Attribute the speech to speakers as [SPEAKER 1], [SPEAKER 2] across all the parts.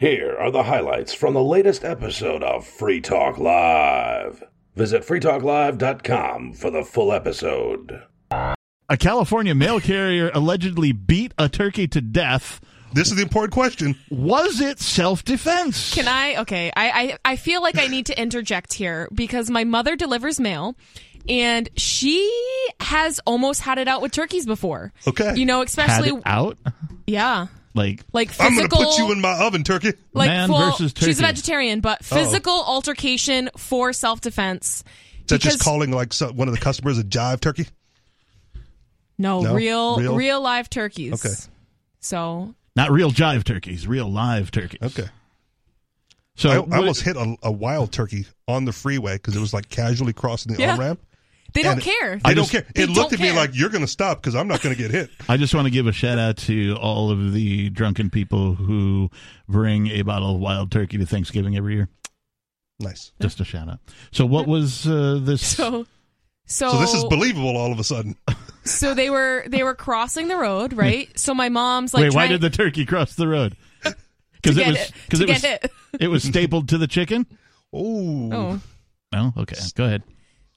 [SPEAKER 1] Here are the highlights from the latest episode of Free Talk Live. Visit freetalklive.com for the full episode.
[SPEAKER 2] A California mail carrier allegedly beat a turkey to death.
[SPEAKER 3] This is the important question.
[SPEAKER 2] Was it self defense?
[SPEAKER 4] Can I? Okay, I, I I feel like I need to interject here because my mother delivers mail, and she has almost had it out with turkeys before.
[SPEAKER 3] Okay.
[SPEAKER 4] You know,
[SPEAKER 2] Had
[SPEAKER 4] especially
[SPEAKER 2] it out?
[SPEAKER 4] yeah,
[SPEAKER 2] Like,
[SPEAKER 4] like
[SPEAKER 3] I'm going to put you in my oven, turkey.
[SPEAKER 4] like
[SPEAKER 2] Man
[SPEAKER 4] full,
[SPEAKER 2] versus turkey.
[SPEAKER 4] She's a vegetarian, but oh. physical altercation for self defense.
[SPEAKER 3] Is that just calling like so, one of the customers a jive turkey?
[SPEAKER 4] No,
[SPEAKER 3] No?
[SPEAKER 4] real,
[SPEAKER 3] Real?
[SPEAKER 4] real live turkeys.
[SPEAKER 3] Okay.
[SPEAKER 4] So
[SPEAKER 2] not real jive turkeys, real live turkeys.
[SPEAKER 3] Okay.
[SPEAKER 2] So,
[SPEAKER 3] I, I
[SPEAKER 2] what-
[SPEAKER 3] almost hit a, a wild turkey on the freeway because it was like casually crossing the
[SPEAKER 4] Yeah.
[SPEAKER 3] on ramp.
[SPEAKER 4] They don't
[SPEAKER 3] And
[SPEAKER 4] care.
[SPEAKER 3] They
[SPEAKER 2] I
[SPEAKER 3] don't care. It looked
[SPEAKER 4] don't
[SPEAKER 3] at me like you're going to stop because I'm not going to get hit.
[SPEAKER 2] I just want to give a shout out to all of the drunken people who bring a bottle of wild turkey to Thanksgiving every year.
[SPEAKER 3] Nice.
[SPEAKER 2] Just a shout out. So, what was uh, this?
[SPEAKER 4] So, so,
[SPEAKER 3] So this is believable all of a sudden.
[SPEAKER 4] so they were they were crossing the road, right? So my mom's like,
[SPEAKER 2] Wait, why did the turkey cross the road? Because it was because
[SPEAKER 4] to
[SPEAKER 2] it was
[SPEAKER 4] it.
[SPEAKER 2] it was stapled to the chicken.
[SPEAKER 3] Oh.
[SPEAKER 4] Oh,
[SPEAKER 2] No, okay, go ahead.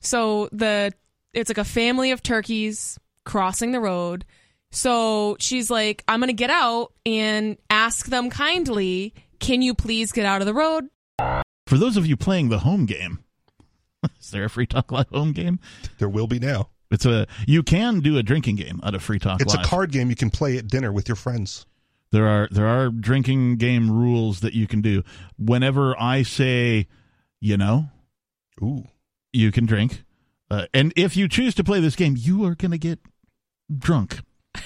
[SPEAKER 4] So the it's like a family of turkeys crossing the road. So she's like, I'm gonna get out and ask them kindly, can you please get out of the road?
[SPEAKER 2] For those of you playing the home game, is there a Free Talk Live home game?
[SPEAKER 3] There will be now.
[SPEAKER 2] It's a you can do a drinking game out of Free Talk
[SPEAKER 3] It's
[SPEAKER 2] Live.
[SPEAKER 3] a card game you can play at dinner with your friends.
[SPEAKER 2] There are there are drinking game rules that you can do. Whenever I say, you know,
[SPEAKER 3] Ooh.
[SPEAKER 2] You can drink, uh, and if you choose to play this game, you are going to get drunk.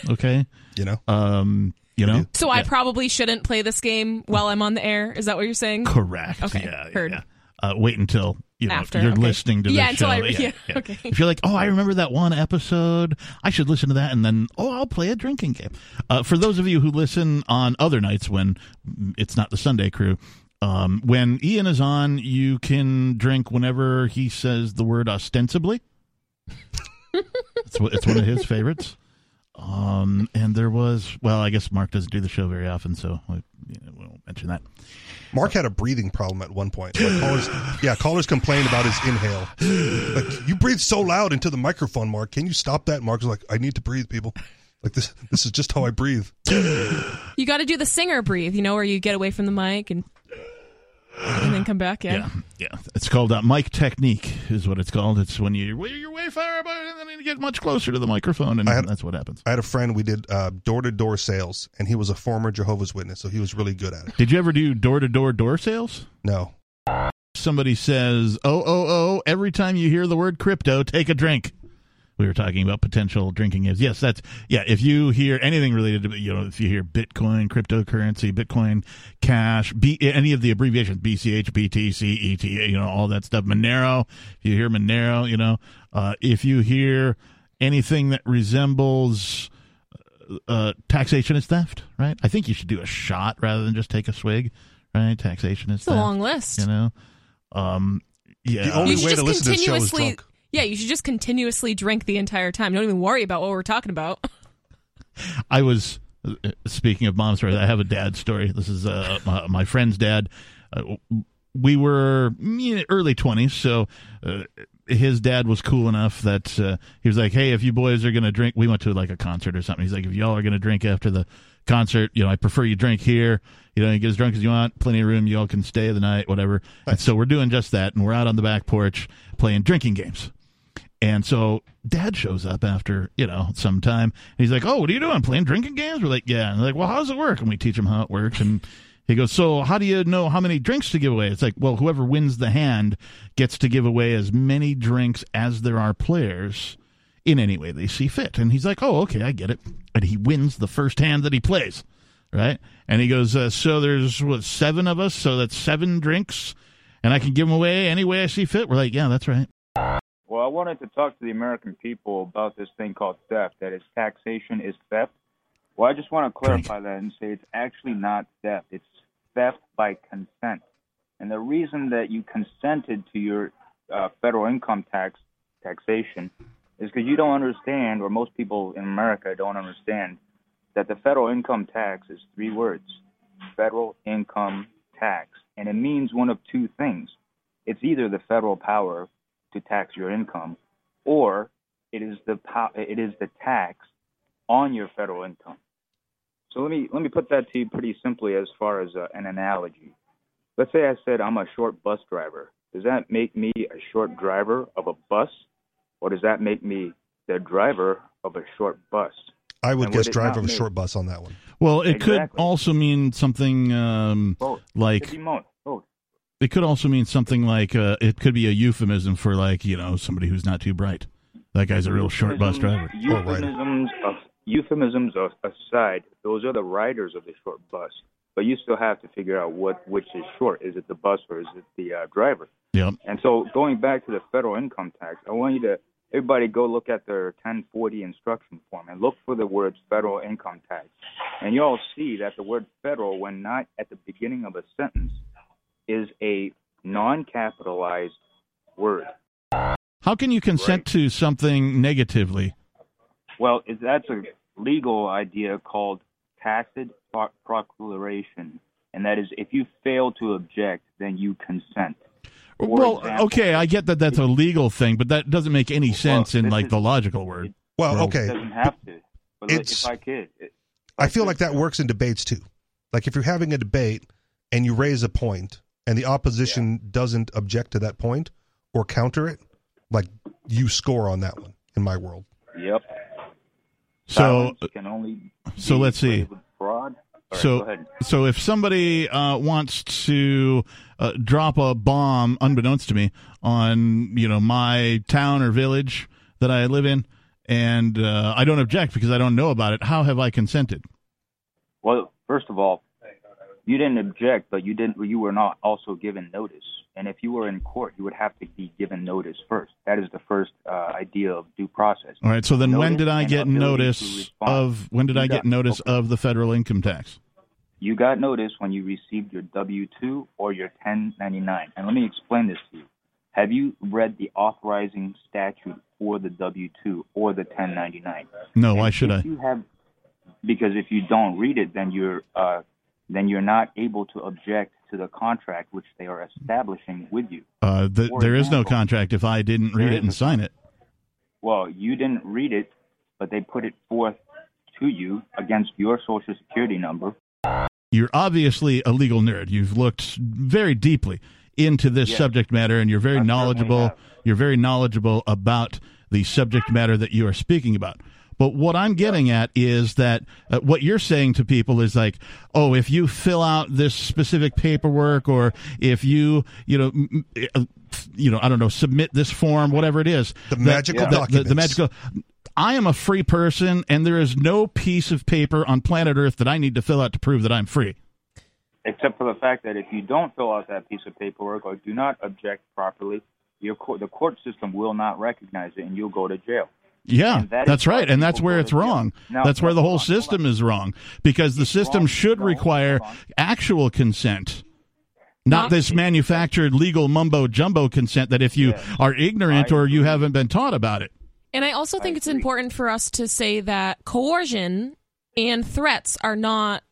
[SPEAKER 2] Okay,
[SPEAKER 3] You know?
[SPEAKER 2] um, you know,
[SPEAKER 4] So I probably shouldn't play this game while I'm on the air. Is that what you're saying?
[SPEAKER 2] correct.
[SPEAKER 4] Okay,
[SPEAKER 2] yeah, yeah,
[SPEAKER 4] heard.
[SPEAKER 2] yeah. Uh, wait until you know
[SPEAKER 4] After,
[SPEAKER 2] you're
[SPEAKER 4] okay.
[SPEAKER 2] listening to this.
[SPEAKER 4] Yeah,
[SPEAKER 2] the
[SPEAKER 4] until
[SPEAKER 2] show.
[SPEAKER 4] I- yeah, okay.
[SPEAKER 2] If you're like, oh, I remember that one episode, I should listen to that, and then oh, I'll play a drinking game. Uh, for those of you who listen on other nights when it's not the Sunday crew, um, when Ian is on, you can drink whenever he says the word ostensibly. it's, one- it's one of his favorites. Um, and there was, well, I guess Mark doesn't do the show very often, so we, you know, we won't mention that.
[SPEAKER 3] Mark had a breathing problem at one point. Like callers, yeah, callers complained about his inhale. Like you breathe so loud into the microphone, Mark. Can you stop that? Mark's like, I need to breathe, people. Like this, this is just how I breathe.
[SPEAKER 4] You got to do the singer breathe, you know, where you get away from the mic and and then come back. Yeah.
[SPEAKER 2] Yeah, yeah. It's called uh, mic technique, is what it's called. It's when you you're way far, but then you get much closer to the microphone, and
[SPEAKER 3] had-
[SPEAKER 2] that's what happens.
[SPEAKER 3] I had a friend. We did door to door sales, and he was a former Jehovah's Witness, so he was really good at it.
[SPEAKER 2] Did you ever do door to door door sales?
[SPEAKER 3] No,
[SPEAKER 2] Somebody says, "Oh, oh, oh!" Every time you hear the word crypto, take a drink. We were talking about potential drinking games. Yes, that's yeah. If you hear anything related to you know, if you hear Bitcoin, cryptocurrency, Bitcoin Cash, B, any of the abbreviations, BCH, BTC, ETH, you know, all that stuff. Monero. If you hear Monero, you know, uh, if you hear anything that resembles uh, taxation is theft, right? I think you should do a shot rather than just take a swig, right? Taxation is
[SPEAKER 4] It's a long list.
[SPEAKER 2] You know, um, yeah.
[SPEAKER 3] The only
[SPEAKER 4] You
[SPEAKER 3] way to listen to this show is drunk.
[SPEAKER 4] Yeah, you should just continuously drink the entire time. Don't even worry about what we're talking about.
[SPEAKER 2] I was uh, speaking of mom stories. I have a dad story. This is uh, my, my friend's dad. Uh, we were early twenties, so uh, his dad was cool enough that uh, he was like, "Hey, if you boys are gonna drink, we went to like a concert or something. He's like, if y'all are gonna drink after the concert, you know, I prefer you drink here. You know, you get as drunk as you want, plenty of room. You all can stay the night, whatever. And so we're doing just that, and we're out on the back porch playing drinking games. And so dad shows up after, you know, some time. He's like, Oh, what are you doing? Playing drinking games? We're like, Yeah. And like, Well, how does it work? And we teach him how it works. And he goes, So how do you know how many drinks to give away? It's like, Well, whoever wins the hand gets to give away as many drinks as there are players in any way they see fit. And he's like, Oh, okay, I get it. And he wins the first hand that he plays. Right. And he goes, uh, So there's what, seven of us? So that's seven drinks. And I can give them away any way I see fit. We're like, Yeah, that's right.
[SPEAKER 5] Well, I wanted to talk to the American people about this thing called theft. That is, taxation is theft. Well, I just want to clarify that and say it's actually not theft. It's theft by consent. And the reason that you consented to your uh, federal income tax taxation is because you don't understand, or most people in America don't understand, that the federal income tax is three words: federal income tax, and it means one of two things. It's either the federal power to tax your income, or it is the pow- it is the tax on your federal income. So let me let me put that to you pretty simply as far as uh, an analogy. Let's say I said I'm a short bus driver. Does that make me a short driver of a bus, or does that make me the driver of a short bus?
[SPEAKER 3] I would
[SPEAKER 5] And
[SPEAKER 3] guess
[SPEAKER 5] would
[SPEAKER 3] driver of a short bus on that one.
[SPEAKER 2] Well, it could also mean something um, like
[SPEAKER 5] Could be mo- both.
[SPEAKER 2] It could also mean something like uh, it could be a euphemism for like you know somebody who's not too bright. That guy's a real short bus driver.
[SPEAKER 3] Or rider.
[SPEAKER 5] Euphemisms, of, euphemisms aside, those are the riders of the short bus. But you still have to figure out what which is short. Is it the bus or is it the uh, driver?
[SPEAKER 2] Yep.
[SPEAKER 5] And so going back to the federal income tax, I want you to everybody go look at their 1040 instruction form and look for the words federal income tax. And you'll see that the word federal, when not at the beginning of a sentence, is a non-capitalized word.
[SPEAKER 2] How can you consent to something negatively?
[SPEAKER 5] Well, that's a legal idea called tacit pro- proclamation, and that is if you fail to object, then you consent. For
[SPEAKER 2] well,
[SPEAKER 5] example-
[SPEAKER 2] okay, I get that that's a legal thing, but that doesn't make any sense in like
[SPEAKER 5] is-
[SPEAKER 2] the logical word.
[SPEAKER 3] Well,
[SPEAKER 2] Well,
[SPEAKER 5] It
[SPEAKER 3] okay.
[SPEAKER 5] doesn't have to. But
[SPEAKER 3] It's-
[SPEAKER 5] if I could, it,
[SPEAKER 3] I feel like that works in debates too. Like if you're having a debate and you raise a point and the opposition doesn't object to that point or counter it, like you score on that one in my world.
[SPEAKER 5] Yep.
[SPEAKER 2] So,
[SPEAKER 5] can only
[SPEAKER 2] so let's see.
[SPEAKER 5] equated fraud. All right,
[SPEAKER 2] so, so if somebody uh, wants to uh, drop a bomb, unbeknownst to me, on you know my town or village that I live in, and uh, I don't object because I don't know about it, how have I consented?
[SPEAKER 5] Well, first of all, you didn't object, but you didn't. You were not also given notice. And if you were in court, you would have to be given notice first. That is the first uh, idea of due process.
[SPEAKER 2] All right. So then, when did I get notice of when did
[SPEAKER 5] You
[SPEAKER 2] I get notice
[SPEAKER 5] okay.
[SPEAKER 2] of the federal income tax?
[SPEAKER 5] You got notice when you received your W two or your 1099. And let me explain this to you. Have you read the authorizing statute for the W two or the 1099?
[SPEAKER 2] No. Why should I?
[SPEAKER 5] You have because if you don't read it, then you're uh, then you're not able to object to the contract which they are establishing with you.
[SPEAKER 2] Uh, th-
[SPEAKER 5] for
[SPEAKER 2] there is no contract if I didn't read it and sign it.
[SPEAKER 5] Well, you didn't read it, but they put it forth to you against your social security number.
[SPEAKER 2] You're obviously a legal nerd. You've looked very deeply into this
[SPEAKER 5] Yes.
[SPEAKER 2] subject matter, and you're very
[SPEAKER 5] I
[SPEAKER 2] knowledgeable. You're very knowledgeable about the subject matter that you are speaking about. But what I'm getting at is that uh, what you're saying to people is like, oh, if you fill out this specific paperwork, or if you, you know, m- m- uh, you know, I don't know, submit this form, whatever it is,
[SPEAKER 3] The
[SPEAKER 2] that-
[SPEAKER 3] magical
[SPEAKER 2] the- the-
[SPEAKER 3] documents.
[SPEAKER 2] the magical. I am a free person, and there is no piece of paper on planet Earth that I need to fill out to prove that I'm free.
[SPEAKER 5] except for the fact that if you don't fill out that piece of paperwork or do not object properly, your court, the court system will not recognize it, and you'll go to jail.
[SPEAKER 2] Yeah,
[SPEAKER 5] And that is
[SPEAKER 2] right, and that's where it's wrong.
[SPEAKER 5] Now-
[SPEAKER 2] that's where the whole
[SPEAKER 5] on,
[SPEAKER 2] system is wrong because the system
[SPEAKER 5] wrong.
[SPEAKER 2] should require actual consent. Not
[SPEAKER 4] Not-
[SPEAKER 2] this manufactured legal mumbo jumbo consent that if you
[SPEAKER 5] Yes.
[SPEAKER 2] are ignorant or you haven't been taught about it.
[SPEAKER 4] And I also think
[SPEAKER 5] I
[SPEAKER 4] it's
[SPEAKER 5] agree.
[SPEAKER 4] important for us to say that coercion and threats are not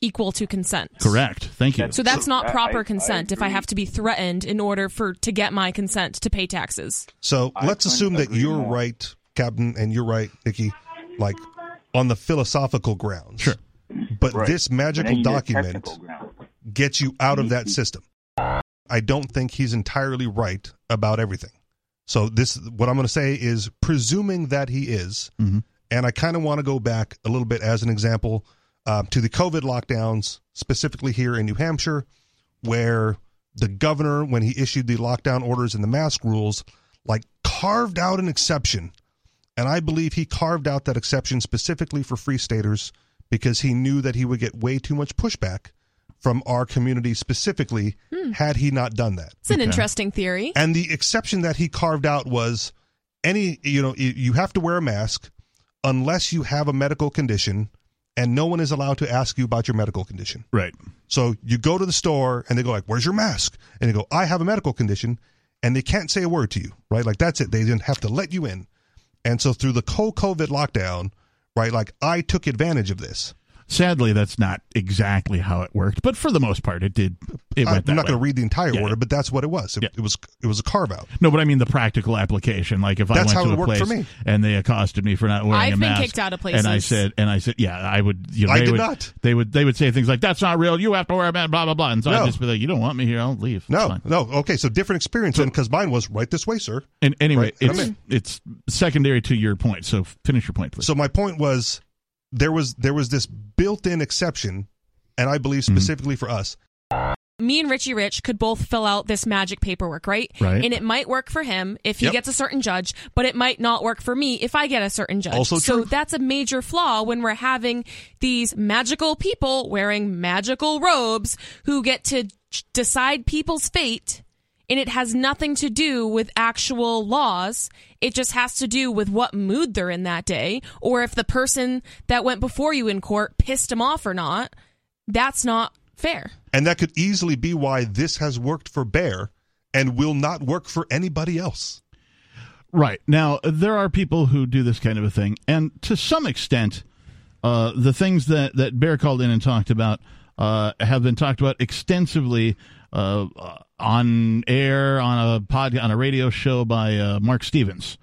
[SPEAKER 4] equal to consent.
[SPEAKER 2] Correct. Thank you.
[SPEAKER 5] That's-
[SPEAKER 4] So that's not proper
[SPEAKER 5] I-
[SPEAKER 4] consent
[SPEAKER 5] I
[SPEAKER 4] if I have to be threatened in order for to get my consent to pay taxes.
[SPEAKER 3] So let's assume that you're right, Captain, and you're right, Nikki, like on the philosophical grounds.
[SPEAKER 2] Sure.
[SPEAKER 3] But
[SPEAKER 5] Right.
[SPEAKER 3] this magical
[SPEAKER 5] then you need a
[SPEAKER 3] document gets you out of that system. I don't think he's entirely right about everything. So this what I'm going to say is presuming that he is,
[SPEAKER 2] Mhm.
[SPEAKER 3] and I kind of want to go back a little bit as an example um, to the COVID lockdowns, specifically here in New Hampshire, where the governor, when he issued the lockdown orders and the mask rules, like carved out an exception, and I believe he carved out that exception specifically for free staters because he knew that he would get way too much pushback from our community specifically hmm. had he not done that.
[SPEAKER 4] It's an
[SPEAKER 2] Okay.
[SPEAKER 4] interesting theory.
[SPEAKER 3] And the exception that he carved out was any, you know, you- you have to wear a mask unless you have a medical condition, and no one is allowed to ask you about your medical condition.
[SPEAKER 2] right.
[SPEAKER 3] So you go to the store and they go like, "Where's your mask?" And you go, "I have a medical condition," and they can't say a word to you, right? Like that's it. They didn't have to let you in. And so through the co-COVID lockdown, right? Like I took advantage of this.
[SPEAKER 2] Sadly, that's not exactly how it worked, but for the most part, it did. It
[SPEAKER 3] I'm
[SPEAKER 2] that
[SPEAKER 3] not going to read the entire
[SPEAKER 2] Yeah,
[SPEAKER 3] order, but that's what it was. It,
[SPEAKER 2] Yeah.
[SPEAKER 3] it was it was a carve out.
[SPEAKER 2] No, but I mean the practical application. Like if I went to a
[SPEAKER 3] worked for
[SPEAKER 2] place
[SPEAKER 3] me.
[SPEAKER 2] and they accosted me for not wearing
[SPEAKER 4] I've
[SPEAKER 2] a
[SPEAKER 4] been
[SPEAKER 2] mask,
[SPEAKER 4] kicked out of places,
[SPEAKER 2] and I said, and I said, yeah, I would. You know,
[SPEAKER 3] I
[SPEAKER 2] they
[SPEAKER 3] did
[SPEAKER 2] would,
[SPEAKER 3] not.
[SPEAKER 2] They would. They would say things like, "That's not real. You have to wear a mask." Blah blah blah. And so
[SPEAKER 3] No.
[SPEAKER 2] I'd just be like, "You don't want me here? I'll leave." It's
[SPEAKER 3] No,
[SPEAKER 2] fine.
[SPEAKER 3] no. Okay, so different experience then because mine was right this way, sir.
[SPEAKER 2] And anyway,
[SPEAKER 3] Right,
[SPEAKER 2] it's it's secondary to your point. So finish your point, please.
[SPEAKER 3] So my point was there was there was this built-in exception, and I believe
[SPEAKER 2] Mm-hmm.
[SPEAKER 3] specifically for us.
[SPEAKER 4] me and Richie Rich could both fill out this magic paperwork, right?
[SPEAKER 2] Right.
[SPEAKER 4] And it might work for him if he
[SPEAKER 3] Yep.
[SPEAKER 4] gets a certain judge, but it might not work for me if I get a certain judge.
[SPEAKER 3] Also
[SPEAKER 4] so
[SPEAKER 3] true.
[SPEAKER 4] that's a major flaw when we're having these magical people wearing magical robes who get to decide people's fate. And it has nothing to do with actual laws. It just has to do with what mood they're in that day, or if the person that went before you in court pissed them off or not. That's not fair.
[SPEAKER 3] And that could easily be why this has worked for Bear and will not work for anybody else.
[SPEAKER 2] Right. Now, there are people who do this kind of a thing. And to some extent, uh, the things that, that Bear called in and talked about uh, have been talked about extensively uh, on air, on a pod, on a radio show by uh, Marc Stevens,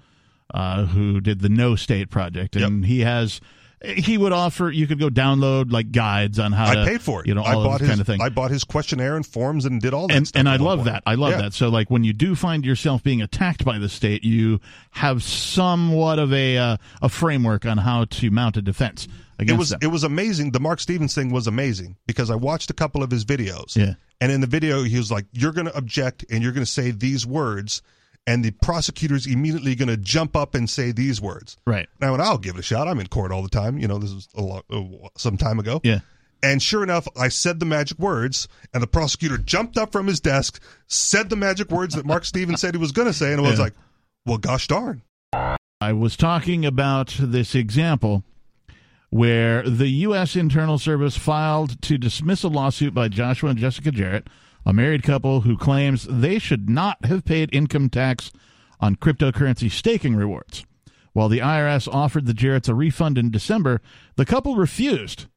[SPEAKER 2] uh, who did the No State Project. And he has. He would offer. You could go download like guides on how to.
[SPEAKER 3] I paid for it.
[SPEAKER 2] You know, all
[SPEAKER 3] I bought his
[SPEAKER 2] kind of thing
[SPEAKER 3] I bought his questionnaire and forms and did all that
[SPEAKER 2] and
[SPEAKER 3] stuff.
[SPEAKER 2] and I love that. I love
[SPEAKER 3] Yeah.
[SPEAKER 2] that. So like when you do find yourself being attacked by the state, you have somewhat of a uh, a framework on how to mount a defense against
[SPEAKER 3] It was
[SPEAKER 2] them.
[SPEAKER 3] it was amazing. The Marc Stevens thing was amazing because I watched a couple of his videos.
[SPEAKER 2] Yeah.
[SPEAKER 3] And in the video, he was like, "You're going to object, and you're going to say these words," and the prosecutor's immediately going to jump up and say these words.
[SPEAKER 2] right.
[SPEAKER 3] Now, and I'll give it a shot. I'm in court all the time. You know, this was a lot, uh, some time ago.
[SPEAKER 2] Yeah.
[SPEAKER 3] And sure enough, I said the magic words, and the prosecutor jumped up from his desk, said the magic words that Marc Stevens said he was going to say, and it was
[SPEAKER 2] Yeah.
[SPEAKER 3] like, "Well, gosh darn."
[SPEAKER 2] I was talking about this example where the U.S. Internal Service filed to dismiss a lawsuit by Joshua and Jessica Jarrett, a married couple who claims they should not have paid income tax on cryptocurrency staking rewards. While the IRS offered the Jarretts a refund in December, the couple refused.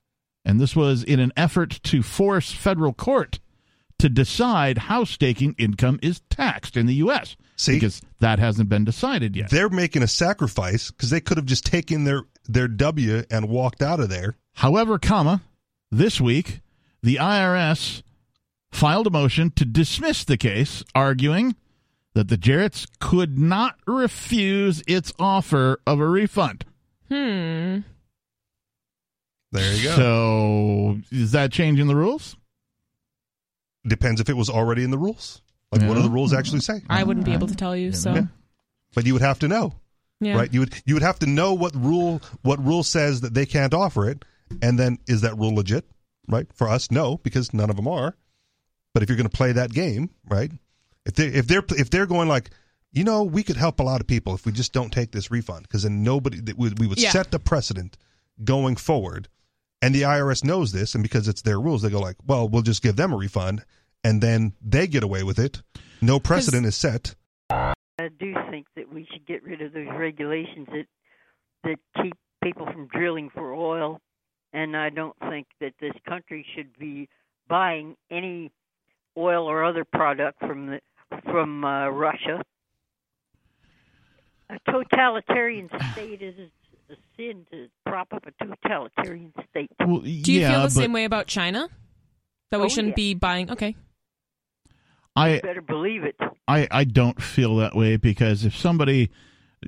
[SPEAKER 2] And this was in an effort to force federal court to decide how staking income is taxed in the U.S.
[SPEAKER 3] See?
[SPEAKER 2] Because that hasn't been decided yet.
[SPEAKER 3] They're making a sacrifice because they could have just taken their their W and walked out of there.
[SPEAKER 2] However, comma, this week, the IRS filed a motion to dismiss the case, arguing that the Jarretts could not refuse its offer of a refund.
[SPEAKER 4] Hmm.
[SPEAKER 3] There you go.
[SPEAKER 2] So, is that changing the rules?
[SPEAKER 3] Depends if it was already in the rules. Like, what do the rules actually say?
[SPEAKER 4] I wouldn't be able to tell you. So,
[SPEAKER 3] Yeah. But you would have to know,
[SPEAKER 4] yeah.
[SPEAKER 3] right? You would you would have to know what rule what rule says that they can't offer it, and then is that rule legit? Right? For us, no, because none of them are. But if you're going to play that game, right? If they if they're if they're going like, you know, we could help a lot of people if we just don't take this refund, because then nobody that would we would
[SPEAKER 4] Yeah.
[SPEAKER 3] set the precedent going forward, and the IRS knows this, and because it's their rules, they go like, well, we'll just give them a refund, and then they get away with it. No precedent is set.
[SPEAKER 6] I do think that we should get rid of those regulations that that keep people from drilling for oil, and I don't think that this country should be buying any oil or other product from the from uh, Russia. A totalitarian state is a sin to prop up a totalitarian state.
[SPEAKER 2] Well,
[SPEAKER 4] Do you
[SPEAKER 2] yeah,
[SPEAKER 4] feel the
[SPEAKER 2] but
[SPEAKER 4] same way about China? That we
[SPEAKER 6] Oh,
[SPEAKER 4] shouldn't
[SPEAKER 6] yeah.
[SPEAKER 4] be buying. Okay.
[SPEAKER 2] I,
[SPEAKER 6] Better believe it.
[SPEAKER 2] I I don't feel that way because if somebody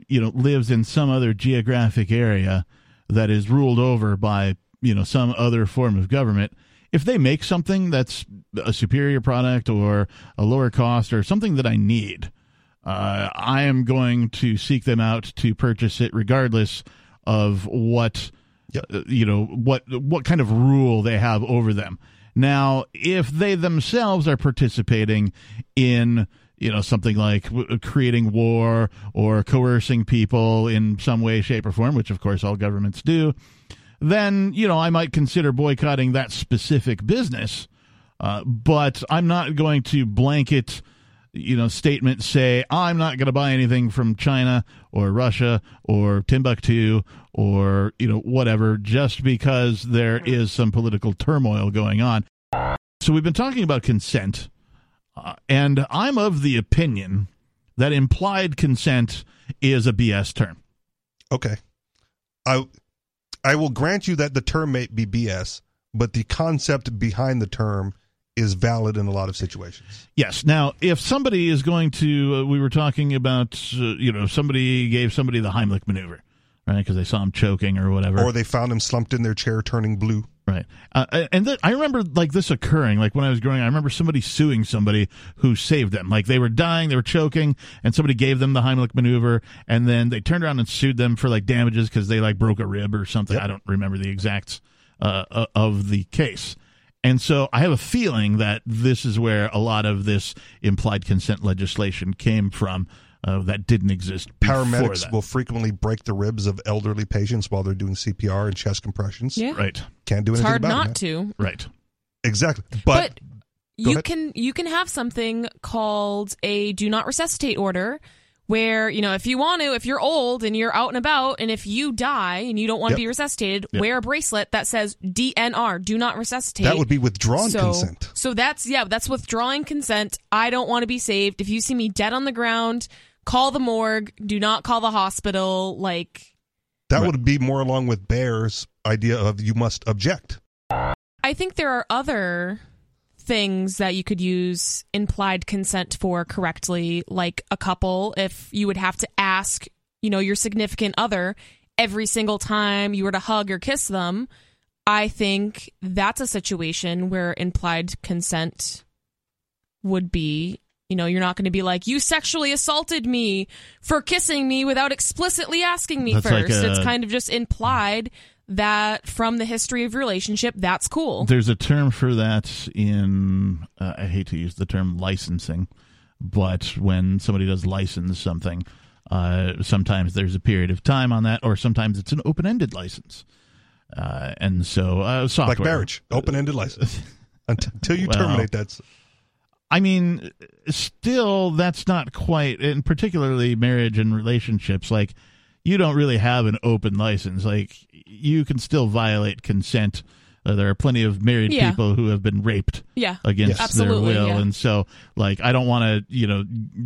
[SPEAKER 2] you know lives in some other geographic area that is ruled over by you know some other form of government if they make something that's a superior product or a lower cost or something that I need uh, I am going to seek them out to purchase it regardless of what
[SPEAKER 3] Yep.
[SPEAKER 2] uh, you know what what kind of rule they have over them now if they themselves are participating in you know something like creating war or coercing people in some way shape or form which of course all governments do then you know i might consider boycotting that specific business uh, but i'm not going to blanket you know statement say I'm not going to buy anything from China or Russia or Timbuktu or you know whatever just because there is some political turmoil going on. So we've been talking about consent, uh, and I'm of the opinion that implied consent is a BS term.
[SPEAKER 3] Okay. I I will grant you that the term may be BS, but the concept behind the term is valid in a lot of situations.
[SPEAKER 2] Yes. Now, if somebody is going to, uh, we were talking about, uh, you know, somebody gave somebody the Heimlich maneuver, right? Because they saw him choking or whatever.
[SPEAKER 3] Or they found him slumped in their chair turning blue.
[SPEAKER 2] Right. Uh, and th- I remember like this occurring, like when I was growing I remember somebody suing somebody who saved them. Like they were dying, they were choking, and somebody gave them the Heimlich maneuver, and then they turned around and sued them for like damages because they like broke a rib or something.
[SPEAKER 3] Yep.
[SPEAKER 2] I don't remember the exacts uh, uh, of the case. And so I have a feeling that this is where a lot of this implied consent legislation came from uh, that didn't exist. before
[SPEAKER 3] Paramedics
[SPEAKER 2] that.
[SPEAKER 3] will frequently break the ribs of elderly patients while they're doing CPR and chest compressions.
[SPEAKER 4] Yeah.
[SPEAKER 2] Right.
[SPEAKER 3] Can't do anything
[SPEAKER 4] It's
[SPEAKER 3] anything
[SPEAKER 4] hard
[SPEAKER 3] about
[SPEAKER 4] not
[SPEAKER 3] it.
[SPEAKER 4] to.
[SPEAKER 2] Right.
[SPEAKER 3] Exactly.
[SPEAKER 4] But,
[SPEAKER 3] But,
[SPEAKER 4] you
[SPEAKER 3] ahead.
[SPEAKER 4] can you can have something called a do not resuscitate order where you know if you want to if you're old and you're out and about and if you die and you don't want
[SPEAKER 3] Yep.
[SPEAKER 4] to be resuscitated
[SPEAKER 2] Yep.
[SPEAKER 4] wear a bracelet that says DNR do not resuscitate
[SPEAKER 3] that would be withdrawn
[SPEAKER 4] so,
[SPEAKER 3] consent.
[SPEAKER 4] So that's yeah, that's withdrawing consent. I don't want to be saved. If you see me dead on the ground, call the morgue. Do not call the hospital. Like
[SPEAKER 3] That
[SPEAKER 2] Right.
[SPEAKER 3] would be more along with Bear's idea of you must object.
[SPEAKER 4] I think there are other things that you could use implied consent for correctly, like a couple, if you would have to ask, you know, your significant other every single time you were to hug or kiss them. I think that's a situation where implied consent would be, you know, you're not going to be like, you sexually assaulted me for kissing me without explicitly asking me
[SPEAKER 2] That's like
[SPEAKER 4] first. it's kind of just implied that from the history of relationship, that's cool.
[SPEAKER 2] There's a term for that in, uh, I hate to use the term licensing, but when somebody does license something, uh, sometimes there's a period of time on that, or sometimes it's an open ended license. Uh, and so, uh, software.
[SPEAKER 3] Like marriage, open ended license. Until until you
[SPEAKER 2] Well,
[SPEAKER 3] terminate that.
[SPEAKER 2] I mean, still, that's not quite, and particularly marriage and relationships. Like, you don't really have an open license. Like, you can still violate consent. Uh, there are plenty of married
[SPEAKER 4] Yeah.
[SPEAKER 2] people who have been raped
[SPEAKER 4] yeah.
[SPEAKER 2] against
[SPEAKER 3] Yes.
[SPEAKER 2] their
[SPEAKER 4] Absolutely,
[SPEAKER 2] will,
[SPEAKER 4] yeah.
[SPEAKER 2] and so, like, I don't want to, you know,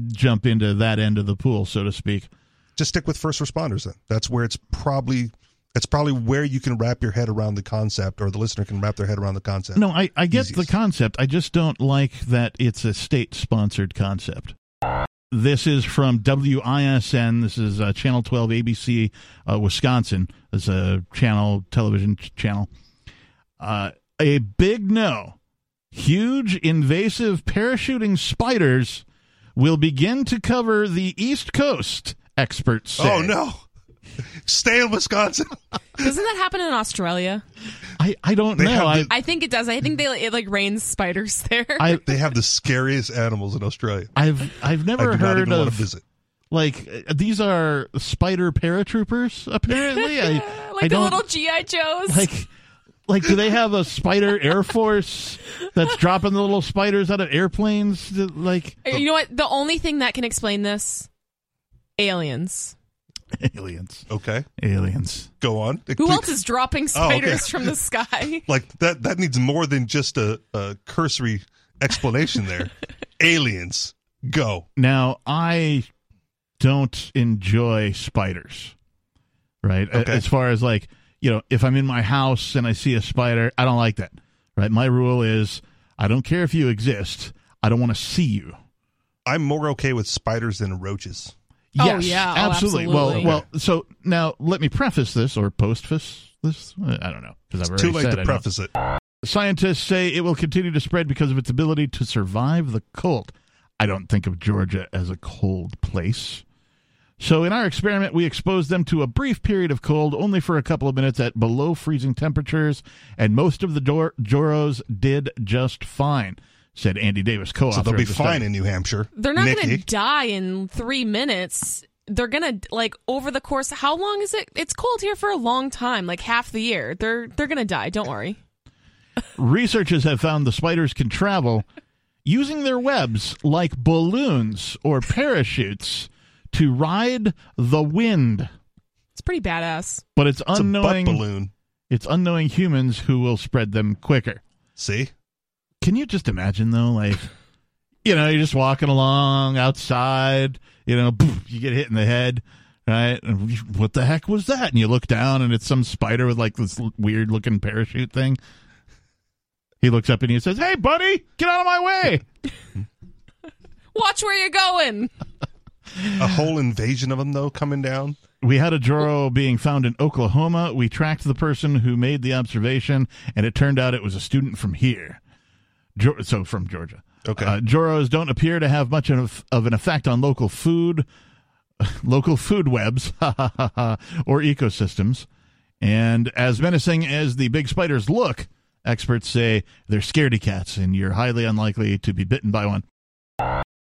[SPEAKER 2] jump into that end of the pool, so to speak.
[SPEAKER 3] Just stick with first responders then. That's where it's probably it's probably where you can wrap your head around the concept or the listener can wrap their head around the concept.
[SPEAKER 2] No, I, I get the concept. I just don't like that it's a state sponsored concept. This is from WISN. This is uh, Channel 12 ABC, uh, Wisconsin. It's a channel, television ch- channel. Uh, a big no. Huge invasive parachuting spiders will begin to cover the East Coast, experts say.
[SPEAKER 3] Oh no. Stay in Wisconsin.
[SPEAKER 4] Doesn't that happen in Australia?
[SPEAKER 2] I, I don't
[SPEAKER 3] They
[SPEAKER 2] know.
[SPEAKER 3] have
[SPEAKER 2] I,
[SPEAKER 3] the-
[SPEAKER 4] I think it does. I think they it like rains spiders there.
[SPEAKER 2] I,
[SPEAKER 3] they have the scariest animals in Australia.
[SPEAKER 2] I've I've
[SPEAKER 3] I
[SPEAKER 2] never
[SPEAKER 3] do not
[SPEAKER 2] heard
[SPEAKER 3] even want
[SPEAKER 2] of
[SPEAKER 3] to visit.
[SPEAKER 2] like uh, these are spider paratroopers apparently i
[SPEAKER 4] like
[SPEAKER 2] I
[SPEAKER 4] the
[SPEAKER 2] don't
[SPEAKER 4] little GI Joes.
[SPEAKER 2] like like do they have a spider air force that's dropping the little spiders out of airplanes that, like
[SPEAKER 4] you know what? The only thing that can explain this, aliens.
[SPEAKER 2] aliens
[SPEAKER 3] Okay.
[SPEAKER 2] aliens
[SPEAKER 3] Go on.
[SPEAKER 4] Who else is dropping
[SPEAKER 3] Oh, okay.
[SPEAKER 4] spiders from the sky?
[SPEAKER 3] like that that needs more than just a, a cursory explanation there. Aliens. Go.
[SPEAKER 2] now i don't enjoy spiders right
[SPEAKER 3] Okay.
[SPEAKER 2] as far as like you know if i'm in my house and i see a spider i don't like that right my rule is i don't care if you exist i don't want to see you
[SPEAKER 3] I'm more okay with spiders than roaches.
[SPEAKER 4] Oh,
[SPEAKER 2] Yes,
[SPEAKER 4] yeah. Oh,
[SPEAKER 2] absolutely.
[SPEAKER 4] absolutely.
[SPEAKER 2] Well, well. So now let me preface this or postface this. I don't know because I've
[SPEAKER 3] too late
[SPEAKER 2] said
[SPEAKER 3] to
[SPEAKER 2] I don't.
[SPEAKER 3] preface it.
[SPEAKER 2] Scientists say it will continue to spread because of its ability to survive the cold. I don't think of Georgia as a cold place. So in our experiment, we exposed them to a brief period of cold, only for a couple of minutes at below freezing temperatures, and most of the Dor- Joros did just fine," said Andy Davis, co-author.
[SPEAKER 3] So they'll be
[SPEAKER 2] the
[SPEAKER 3] fine
[SPEAKER 2] study.
[SPEAKER 3] in New Hampshire.
[SPEAKER 4] They're not going to die in three minutes. They're gonna like over the course. How long is it? It's cold here for a long time, like half the year. They're they're gonna die. Don't worry.
[SPEAKER 2] Researchers have found the spiders can travel using their webs like balloons or parachutes to ride the wind.
[SPEAKER 4] It's pretty badass.
[SPEAKER 2] But it's
[SPEAKER 3] It's a butt
[SPEAKER 2] unknowing
[SPEAKER 3] balloon.
[SPEAKER 2] it's unknowing humans who will spread them quicker.
[SPEAKER 3] See?
[SPEAKER 2] Can you just imagine though, like you know, you're just walking along outside, you know, poof, you get hit in the head, right? And what the heck was that? And you look down and it's some spider with like this weird looking parachute thing. He looks up and he says, "Hey, buddy, get out of my way!"
[SPEAKER 4] Watch where you're going.
[SPEAKER 3] A whole invasion of them, though, coming down.
[SPEAKER 2] We had a Joro being found in Oklahoma. We tracked the person who made the observation, and it turned out it was a student from here. Jo- so from Georgia.
[SPEAKER 3] Okay.
[SPEAKER 2] Uh, Joros don't appear to have much of, of an effect on local food, local food webs, or ecosystems. And as menacing as the big spiders look, experts say they're scaredy cats, and you're highly unlikely to be bitten by one.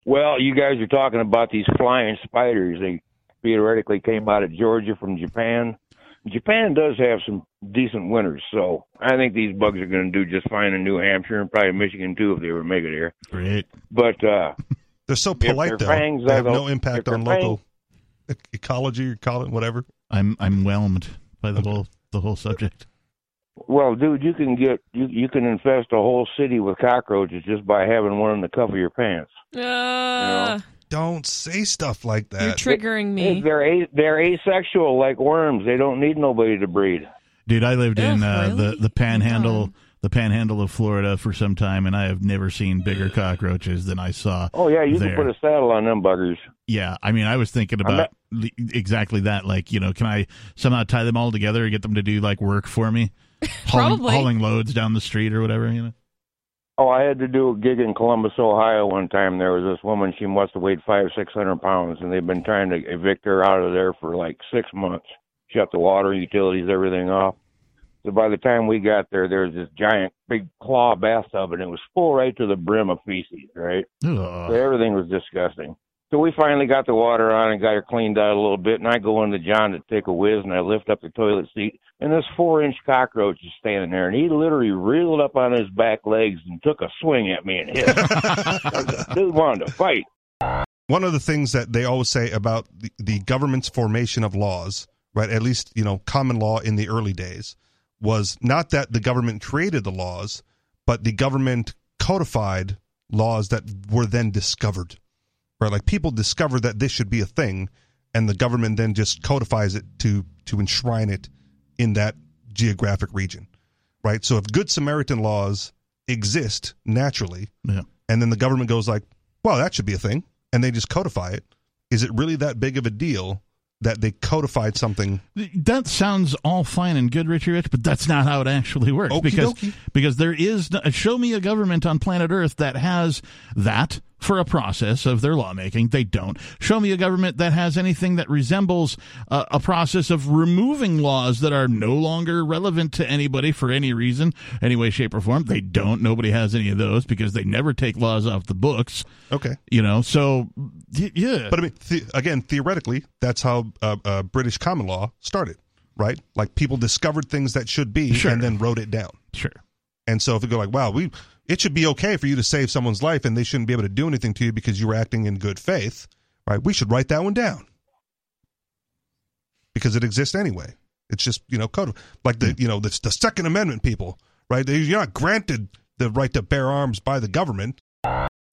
[SPEAKER 7] Well, you guys are talking about these flying spiders. They theoretically came out of Georgia from Japan. Japan does have some decent winters, so I think these bugs are going to do just fine in New Hampshire and probably Michigan too if they ever make it here.
[SPEAKER 2] Great.
[SPEAKER 7] But uh,
[SPEAKER 3] They're so
[SPEAKER 7] their
[SPEAKER 3] polite, though.
[SPEAKER 7] fangs
[SPEAKER 3] They have no impact
[SPEAKER 7] their
[SPEAKER 3] on local e- ecology or call it whatever.
[SPEAKER 2] I'm I'm whelmed by the whole the whole subject.
[SPEAKER 7] well, dude, you can get you you can infest a whole city with cockroaches just by having one in the cuff of your pants.
[SPEAKER 4] Uh,
[SPEAKER 3] Don't say stuff like that.
[SPEAKER 4] you're
[SPEAKER 7] triggering
[SPEAKER 4] me.
[SPEAKER 7] They're a, they're asexual like worms. They don't need nobody to breed.
[SPEAKER 2] Dude, I lived in uh,
[SPEAKER 4] really?
[SPEAKER 2] the the panhandle
[SPEAKER 4] God.
[SPEAKER 2] the panhandle of Florida for some time, and I have never seen bigger cockroaches than I saw.
[SPEAKER 7] Oh yeah, you
[SPEAKER 2] there.
[SPEAKER 7] can put a saddle on them buggers.
[SPEAKER 2] Yeah, I mean, I was thinking about the- exactly that. Like, you know, can I somehow tie them all together and get them to do like work for me, hauling,
[SPEAKER 4] Probably.
[SPEAKER 2] hauling loads down the street or whatever? You know.
[SPEAKER 7] Oh, I had to do a gig in Columbus, Ohio one time. There was this woman, she must have weighed five, six hundred pounds, and they've been trying to evict her out of there for like six months. Shut the water, utilities, everything off. So by the time we got there, there was this giant big claw bathtub, and it was full right to the brim of feces, right? So everything was disgusting. So we finally got the water on and got her cleaned out a little bit, and I go into John to take a whiz, and I lift up the toilet seat, and this four-inch cockroach is standing there, and he literally reeled up on his back legs and took a swing at me and hit. Dude wanted to fight.
[SPEAKER 3] One of the things that they always say about the, the government's formation of laws, right? At least, you know, common law in the early days was not that the government created the laws, but the government codified laws that were then discovered. Right? Like people discover that this should be a thing and the government then just codifies it to to enshrine it in that geographic region. Right? So if good Samaritan laws exist naturally,
[SPEAKER 2] Yeah.
[SPEAKER 3] and then the government goes like, "Well, that should be a thing," and they just codify it. Is it really that big of a deal that they codified something?
[SPEAKER 2] That sounds all fine and good, Richie Rich, but that's not how it actually works.
[SPEAKER 3] Okie
[SPEAKER 2] because
[SPEAKER 3] dokie.
[SPEAKER 2] because there is no- show me a government on planet Earth that has that for a process of their lawmaking. They don't. Show me a government that has anything that resembles uh, a process of removing laws that are no longer relevant to anybody for any reason, any way, shape, or form. They don't. Nobody has any of those because they never take laws off the books.
[SPEAKER 3] Okay,
[SPEAKER 2] You know, so yeah.
[SPEAKER 3] but I mean, the, again, theoretically, that's how uh, uh, British common law started, right? Like people discovered things that should be
[SPEAKER 2] Sure.
[SPEAKER 3] and then wrote it down.
[SPEAKER 2] sure.
[SPEAKER 3] And so if you go like, "Wow, we," it should be okay for you to save someone's life, and they shouldn't be able to do anything to you because you were acting in good faith, right? We should write that one down because it exists anyway. It's just you know code like the you know the, the Second Amendment people, right? They- You're not granted the right to bear arms by the government.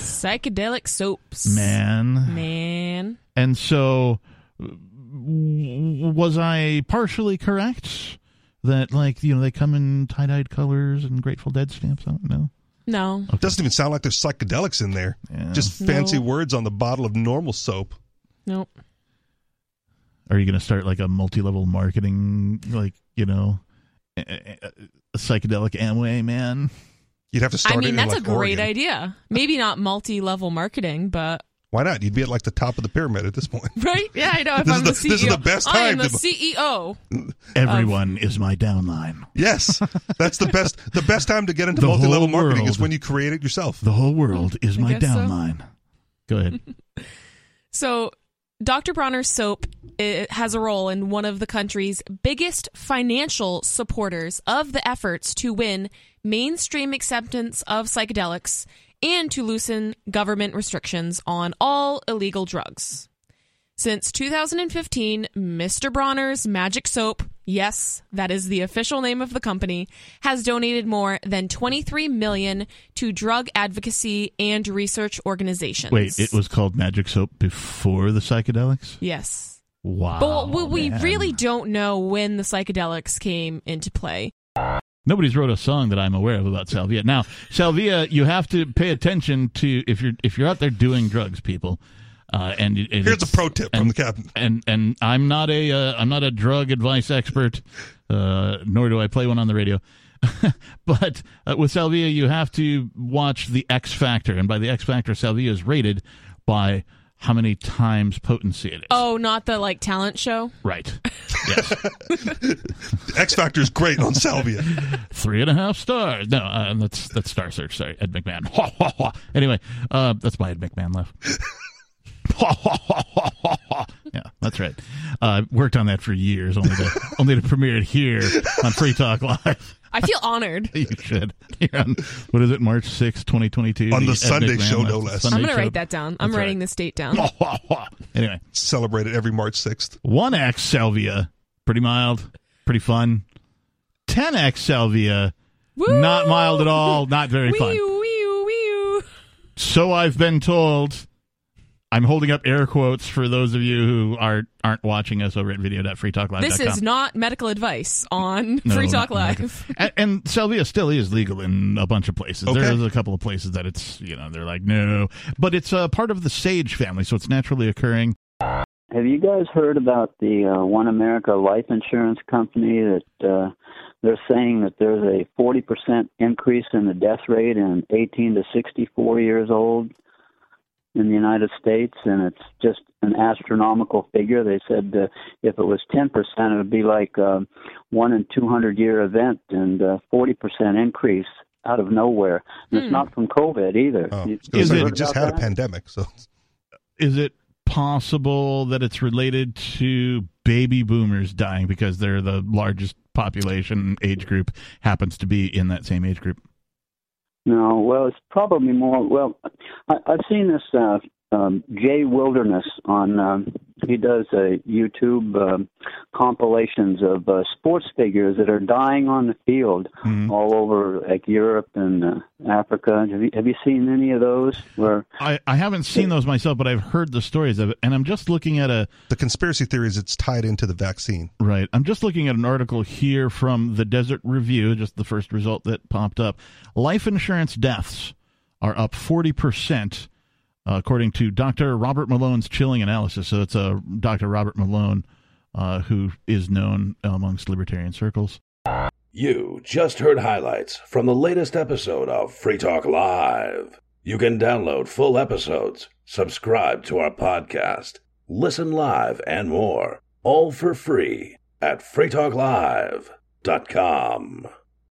[SPEAKER 4] Psychedelic soaps.
[SPEAKER 2] Man.
[SPEAKER 4] Man.
[SPEAKER 2] And so, was I partially correct that, like, you know, they come in tie dyed colors and Grateful Dead stamps I don't No.
[SPEAKER 4] No.
[SPEAKER 3] It doesn't even sound like there's psychedelics in there.
[SPEAKER 2] Yeah.
[SPEAKER 3] Just fancy
[SPEAKER 4] No.
[SPEAKER 3] words on the bottle of normal soap.
[SPEAKER 4] Nope.
[SPEAKER 2] Are you going to start like a multi level marketing, like, you know, a, a- a psychedelic Amway, man?
[SPEAKER 3] You'd have to start
[SPEAKER 4] I
[SPEAKER 3] it
[SPEAKER 4] mean,
[SPEAKER 3] in,
[SPEAKER 4] that's
[SPEAKER 3] like,
[SPEAKER 4] a great
[SPEAKER 3] Oregon.
[SPEAKER 4] idea. Maybe not multi level marketing, but.
[SPEAKER 3] Why not? You'd be at like the top of the pyramid at this point.
[SPEAKER 4] Right? Yeah, I know. If
[SPEAKER 3] This
[SPEAKER 4] I'm
[SPEAKER 3] is
[SPEAKER 4] the,
[SPEAKER 3] the-
[SPEAKER 4] CEO.
[SPEAKER 3] this is the best
[SPEAKER 4] I am the
[SPEAKER 3] to-
[SPEAKER 4] CEO.
[SPEAKER 2] Everyone is my downline.
[SPEAKER 3] Yes, that's the best. The best time to get into
[SPEAKER 2] The
[SPEAKER 3] multi-level marketing
[SPEAKER 2] world.
[SPEAKER 3] is when you create it yourself.
[SPEAKER 2] The whole world is
[SPEAKER 4] I
[SPEAKER 2] my
[SPEAKER 4] guess so.
[SPEAKER 2] downline. Go ahead.
[SPEAKER 4] So, Dr. Bronner's soap it has a role in one of the country's biggest financial supporters of the efforts to win mainstream acceptance of psychedelics and to loosen government restrictions on all illegal drugs. Since 2015, Mr. Bronner's Magic Soap, yes, that is the official name of the company, has donated more than 23 million to drug advocacy and research organizations.
[SPEAKER 2] Wait, it was called Magic Soap before the psychedelics?
[SPEAKER 4] Yes.
[SPEAKER 2] Wow.
[SPEAKER 4] But we, we really don't know when the psychedelics came into play.
[SPEAKER 2] Nobody's wrote a song that I'm aware of about salvia. Now, salvia, you have to pay attention to if you're if you're out there doing drugs, people. Uh, and
[SPEAKER 3] Here's a pro tip from the captain.
[SPEAKER 2] and and I'm not a uh, I'm not a drug advice expert, uh, nor do I play one on the radio. but uh, with Salvia, you have to watch the X Factor, and by the X Factor, Salvia is rated by how many times potency it is.
[SPEAKER 4] Oh, not the like talent show?
[SPEAKER 2] Right. Yes.
[SPEAKER 3] X Factor is great on salvia.
[SPEAKER 2] Three and a half stars. No, uh, that's that's Star Search. Sorry, Ed McMahon. anyway, uh, that's my Ed McMahon laugh. yeah, that's right. Uh, worked on that for years, only to only to premiere it here on Free Talk Live.
[SPEAKER 4] I feel honored.
[SPEAKER 2] you should. Here on what is it, March sixth, twenty twenty two,
[SPEAKER 3] On the Sunday show, no less.
[SPEAKER 4] I'm going to write that down. I'm
[SPEAKER 2] That's
[SPEAKER 4] writing
[SPEAKER 2] right.
[SPEAKER 4] this date down.
[SPEAKER 2] anyway,
[SPEAKER 3] Celebrated every March 6th.
[SPEAKER 2] one X Salvia, pretty mild, pretty fun. Ten X Salvia,
[SPEAKER 4] Woo!
[SPEAKER 2] not mild at all, not very fun.
[SPEAKER 4] Wee-oo, wee-oo, wee-oo.
[SPEAKER 2] So I've been told. I'm holding up air quotes for those of you who are aren't watching us over at video.freetalklive.com.
[SPEAKER 4] This is not medical advice on
[SPEAKER 2] No,
[SPEAKER 4] Free Talk Live.
[SPEAKER 2] and, and salvia still is legal in a bunch of places.
[SPEAKER 3] Okay.
[SPEAKER 2] There's a couple of places that it's you know they're like no, but it's uh, part of the sage family, so it's naturally occurring.
[SPEAKER 8] Have you guys heard about the uh, OneAmerica life insurance company that uh, they're saying that there's a 40% increase in the death rate in 18 to 64 years old in the United States, and it's just an astronomical figure. They said uh, if it was 10%, it would be like um, one in 200 year event, and uh, 40% increase out of nowhere. And
[SPEAKER 4] Hmm.
[SPEAKER 8] It's not from COVID either.
[SPEAKER 3] Oh, I
[SPEAKER 8] You-
[SPEAKER 2] Is it-
[SPEAKER 3] we just
[SPEAKER 8] about
[SPEAKER 3] had a pandemic, so
[SPEAKER 2] Is it possible that it's related to baby boomers dying because they're the largest population age group happens to be in that same age group?
[SPEAKER 8] No, well, it's probably more. Well, I, I've seen this uh, um, Jay Wilderness on. Um, he does uh, YouTube um, compilations of uh, sports figures that are dying on the field
[SPEAKER 2] Mhm.
[SPEAKER 8] all over, like Europe and uh, Africa. Have you have you seen any of those? Where
[SPEAKER 2] I, I haven't seen those myself, but I've heard the stories of it, and I'm just looking at a
[SPEAKER 3] the conspiracy theories. it's tied into the vaccine.
[SPEAKER 2] Right. I'm just looking at an article here from the Desert Review, just the first result that popped up. Life insurance deaths are up 40%, uh, according to Dr. Robert Malone's chilling analysis. So it's a Dr. Robert Malone, uh, who is known amongst libertarian circles.
[SPEAKER 1] You just heard highlights from the latest episode of Free Talk Live. You can download full episodes, subscribe to our podcast, listen live, and more, all for free at freetalklive.com.